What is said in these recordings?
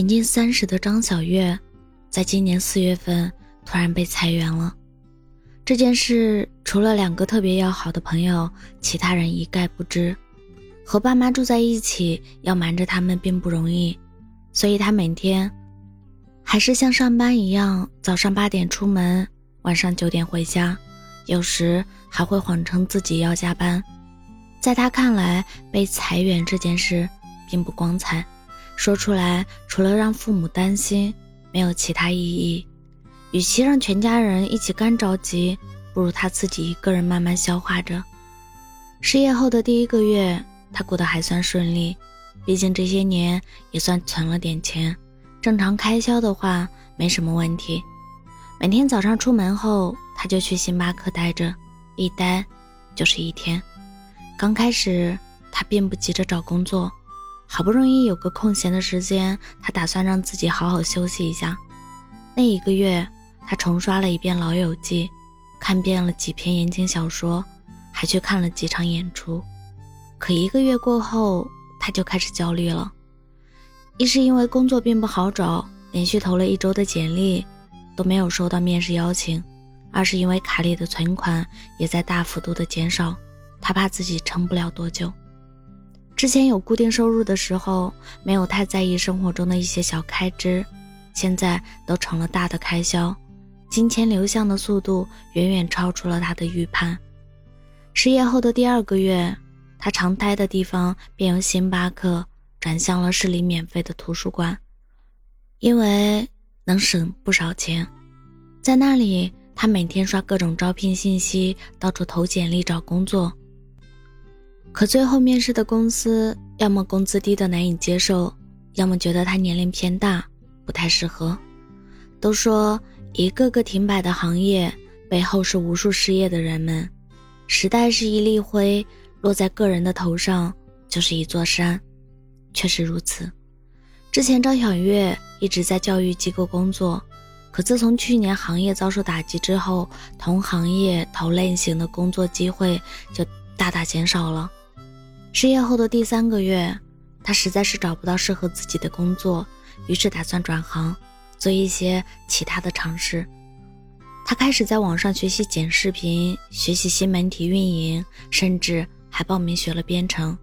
年近三十的张小月，在今年四月份突然被裁员了。这件事除了两个特别要好的朋友，其他人一概不知。和爸妈住在一起，要瞒着他们并不容易，所以他每天还是像上班一样，早上八点出门，晚上九点回家，有时还会谎称自己要加班。在他看来，被裁员这件事并不光彩。说出来，除了让父母担心，没有其他意义。与其让全家人一起干着急，不如他自己一个人慢慢消化着。失业后的第一个月，他过得还算顺利，毕竟这些年也算存了点钱，正常开销的话没什么问题。每天早上出门后，他就去星巴克待着，一待就是一天。刚开始，他并不急着找工作。好不容易有个空闲的时间，他打算让自己好好休息一下。那一个月，他重刷了一遍《老友记》，看遍了几篇言情小说，还去看了几场演出。可一个月过后，他就开始焦虑了。一是因为工作并不好找，连续投了一周的简历都没有收到面试邀请；二是因为卡里的存款也在大幅度的减少，他怕自己撑不了多久。之前有固定收入的时候，没有太在意生活中的一些小开支，现在都成了大的开销，金钱流向的速度远远超出了他的预判。失业后的第二个月，他常待的地方便由星巴克转向了市里免费的图书馆，因为能省不少钱。在那里，他每天刷各种招聘信息，到处投简历找工作。可最后面试的公司，要么工资低的难以接受，要么觉得他年龄偏大，不太适合。都说一个个停摆的行业背后是无数失业的人们。时代是一粒灰，落在个人的头上就是一座山，确实如此。之前张小月一直在教育机构工作，可自从去年行业遭受打击之后，同行业同类型的工作机会就大大减少了。失业后的第三个月，他实在是找不到适合自己的工作，于是打算转行，做一些其他的尝试。他开始在网上学习剪视频，学习新媒体运营，甚至还报名学了编程。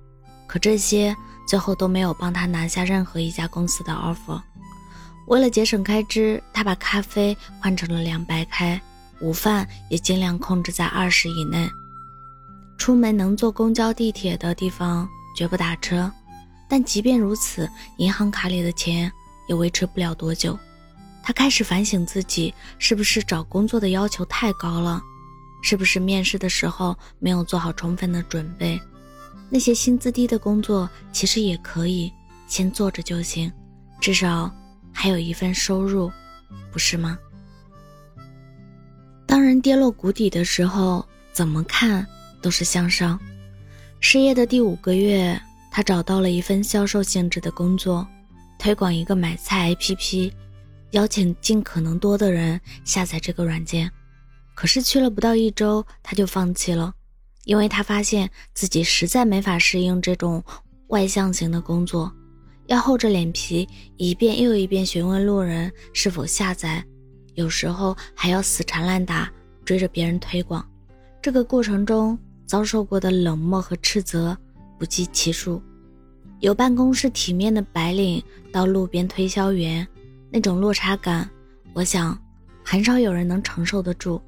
可这些最后都没有帮他拿下任何一家公司的 offer。为了节省开支，他把咖啡换成了凉白开，午饭也尽量控制在二十以内。出门能坐公交、地铁的地方绝不打车，但即便如此，银行卡里的钱也维持不了多久。他开始反省自己是不是找工作的要求太高了，是不是面试的时候没有做好充分的准备。那些薪资低的工作其实也可以先做着就行，至少还有一份收入，不是吗？当人跌落谷底的时候，怎么看？都是向上。失业的第五个月，他找到了一份销售性质的工作，推广一个买菜 APP，邀请尽可能多的人下载这个软件。可是去了不到一周，他就放弃了，因为他发现自己实在没法适应这种外向型的工作，要厚着脸皮一遍又一遍询问路人是否下载，有时候还要死缠烂打追着别人推广。这个过程中，遭受过的冷漠和斥责不计其数，由办公室体面的白领到路边推销员，那种落差感，我想很少有人能承受得住。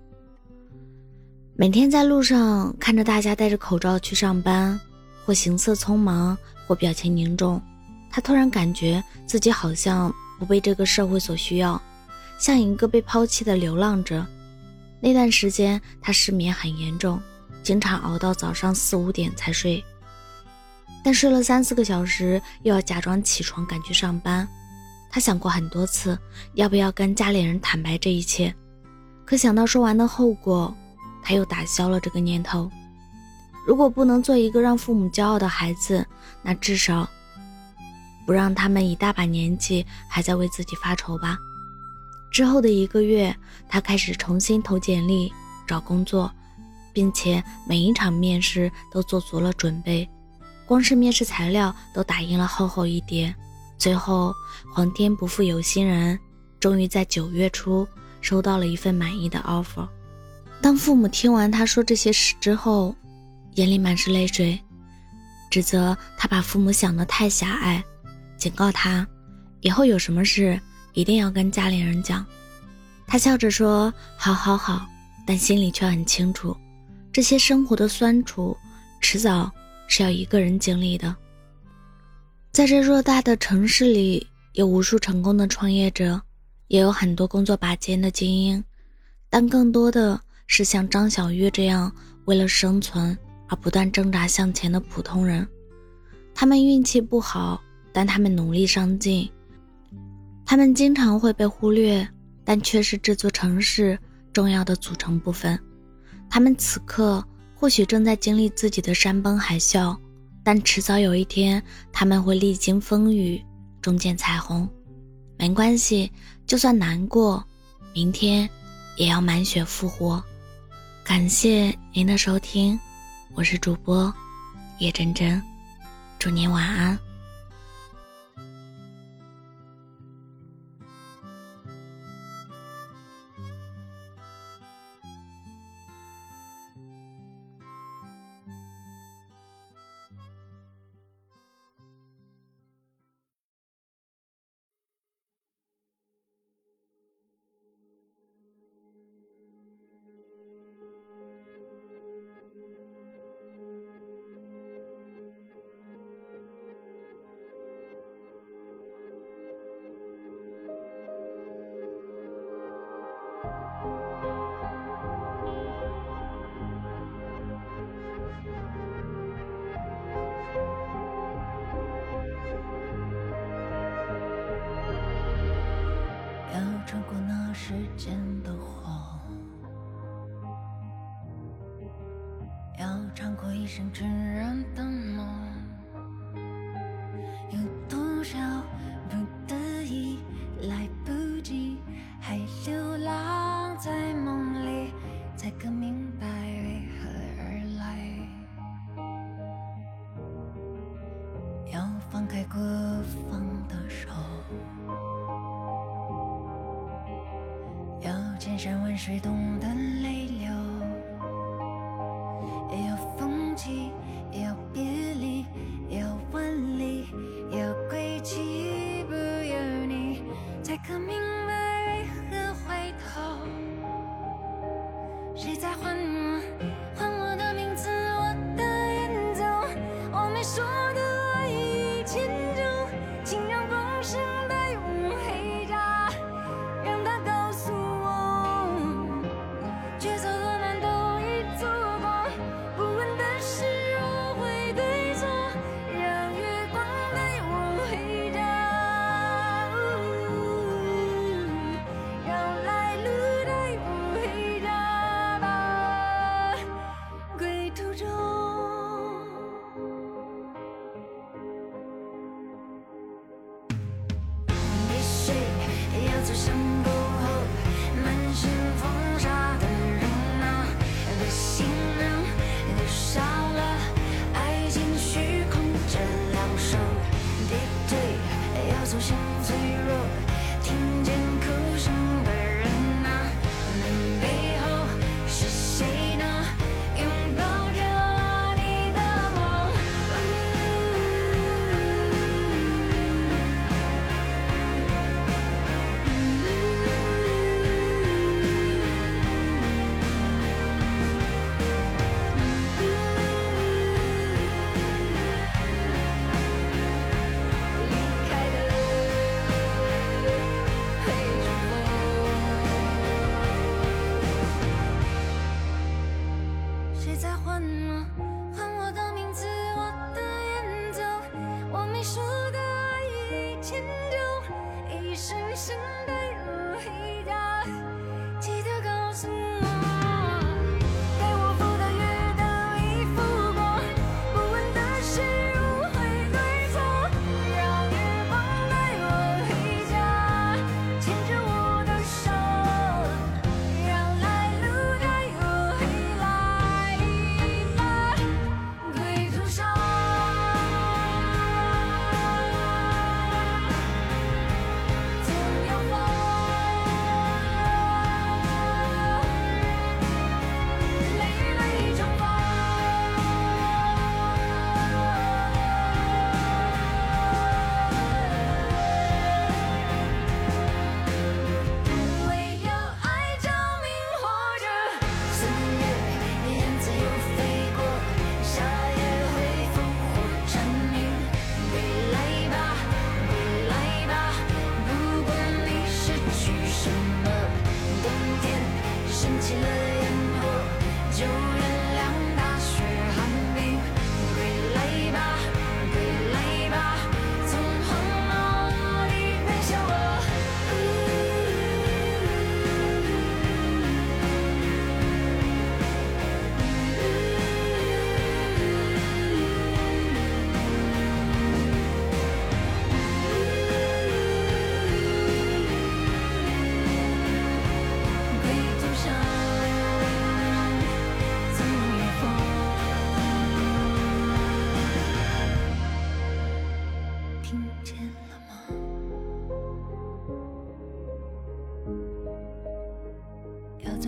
每天在路上看着大家戴着口罩去上班，或行色匆忙，或表情凝重，他突然感觉自己好像不被这个社会所需要，像一个被抛弃的流浪者。那段时间，他失眠很严重。经常熬到早上四五点才睡，但睡了三四个小时又要假装起床赶去上班。他想过很多次要不要跟家里人坦白这一切，可想到说完的后果，他又打消了这个念头。如果不能做一个让父母骄傲的孩子，那至少不让他们一大把年纪还在为自己发愁吧。之后的一个月，他开始重新投简历找工作。并且每一场面试都做足了准备，光是面试材料都打印了厚厚一叠，最后，皇天不负有心人，终于在九月初收到了一份满意的 offer。当父母听完他说这些事之后，眼里满是泪水，指责他把父母想得太狭隘，警告他以后有什么事一定要跟家里人讲。他笑着说：“好好好。”但心里却很清楚，这些生活的酸楚，迟早是要一个人经历的。在这偌大的城市里，有无数成功的创业者，也有很多工作拔尖的精英，但更多的是像张小月这样为了生存而不断挣扎向前的普通人。他们运气不好，但他们努力上进。他们经常会被忽略，但却是这座城市重要的组成部分。他们此刻或许正在经历自己的山崩海啸。但迟早有一天，他们会历经风雨，终见彩虹。没关系，就算难过，明天也要满血复活。感谢您的收听，我是主播叶真真，祝您晚安。穿过那时间的火，要穿过一生炽热的梦，有多少不得已来不及，还流浪在梦里，才更明白为何而来，要放开过放山万水，懂得泪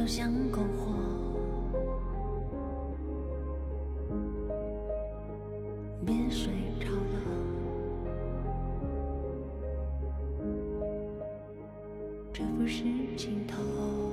就像篝火。别睡着了，这不是尽头。